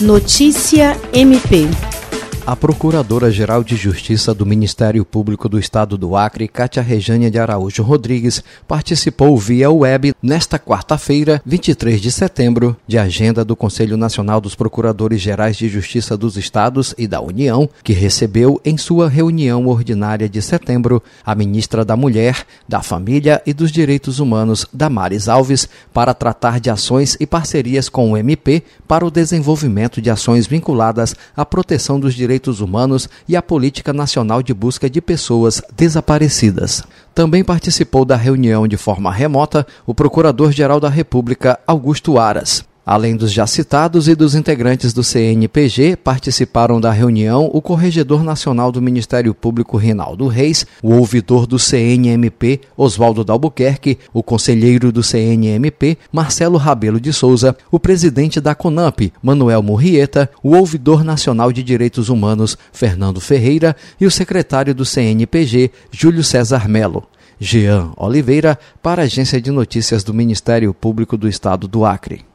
Notícia MP. A Procuradora-Geral de Justiça do Ministério Público do Estado do Acre, Cátia Rejânia de Araújo Rodrigues, participou via web nesta quarta-feira, 23 de setembro, de agenda do Conselho Nacional dos Procuradores-Gerais de Justiça dos Estados e da União, que recebeu em sua reunião ordinária de setembro a ministra da Mulher, da Família e dos Direitos Humanos, Damares Alves, para tratar de ações e parcerias com o MP para o desenvolvimento de ações vinculadas à proteção dos direitos Direitos Humanos e a Política Nacional de Busca de Pessoas Desaparecidas. Também participou da reunião de forma remota o Procurador-Geral da República, Augusto Aras. Além dos já citados e dos integrantes do CNPG, participaram da reunião o Corregedor Nacional do Ministério Público Reinaldo Reis, o ouvidor do CNMP Oswaldo Dalbuquerque, o conselheiro do CNMP Marcelo Rabelo de Souza, o presidente da CONAMP Manuel Murrieta, o ouvidor nacional de direitos humanos Fernando Ferreira e o secretário do CNPG Júlio César Melo. Jean Oliveira, para a Agência de Notícias do Ministério Público do Estado do Acre.